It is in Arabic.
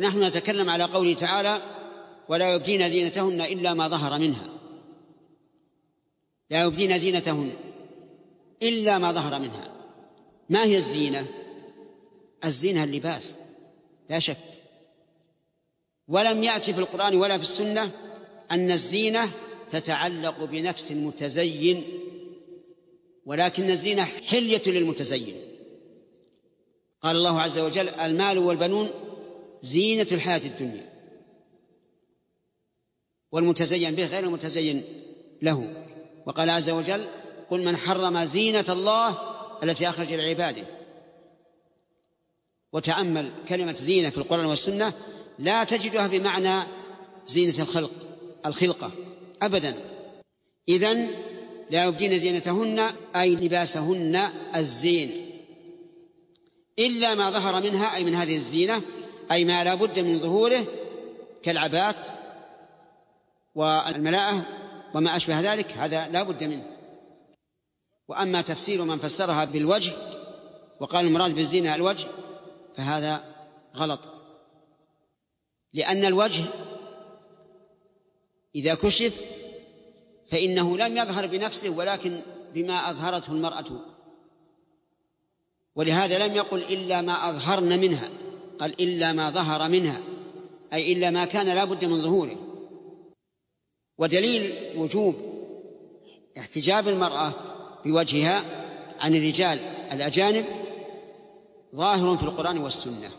نحن نتكلم على قوله تعالى ولا يبدين زينتهن إلا ما ظهر منها. لا يبدين زينتهن إلا ما ظهر منها. ما هي الزينة؟ الزينة اللباس لا شك. ولم يأتي في القرآن ولا في السنة أن الزينة تتعلق بنفس المتزين ولكن الزينة حلية للمتزين. قال الله عز وجل المال والبنون زينة الحياة الدنيا. والمتزين به غير المتزين له. وقال عز وجل قل من حرم زينة الله التي أخرج لعباده. وتأمل كلمة زينة في القرآن والسنة لا تجدها بمعنى زينة الخلق الخلقة أبدا. إذن لا يبدين زينتهن أي لباسهن الزين إلا ما ظهر منها أي من هذه الزينة أي ما لا بد من ظهوره كالعبات والملاءة وما أشبه ذلك هذا لا بد منه. وأما تفسير من فسرها بالوجه وقال المراد بالزينة الوجه فهذا غلط. لأن الوجه إذا كشف فإنه لم يظهر بنفسه ولكن بما أظهرته المرأة. ولهذا لم يقل إلا ما أظهرن منها. قال إلا ما ظهر منها أي إلا ما كان لا بد من ظهوره. ودليل وجوب احتجاب المرأة بوجهها عن الرجال الأجانب ظاهر في القرآن والسنة.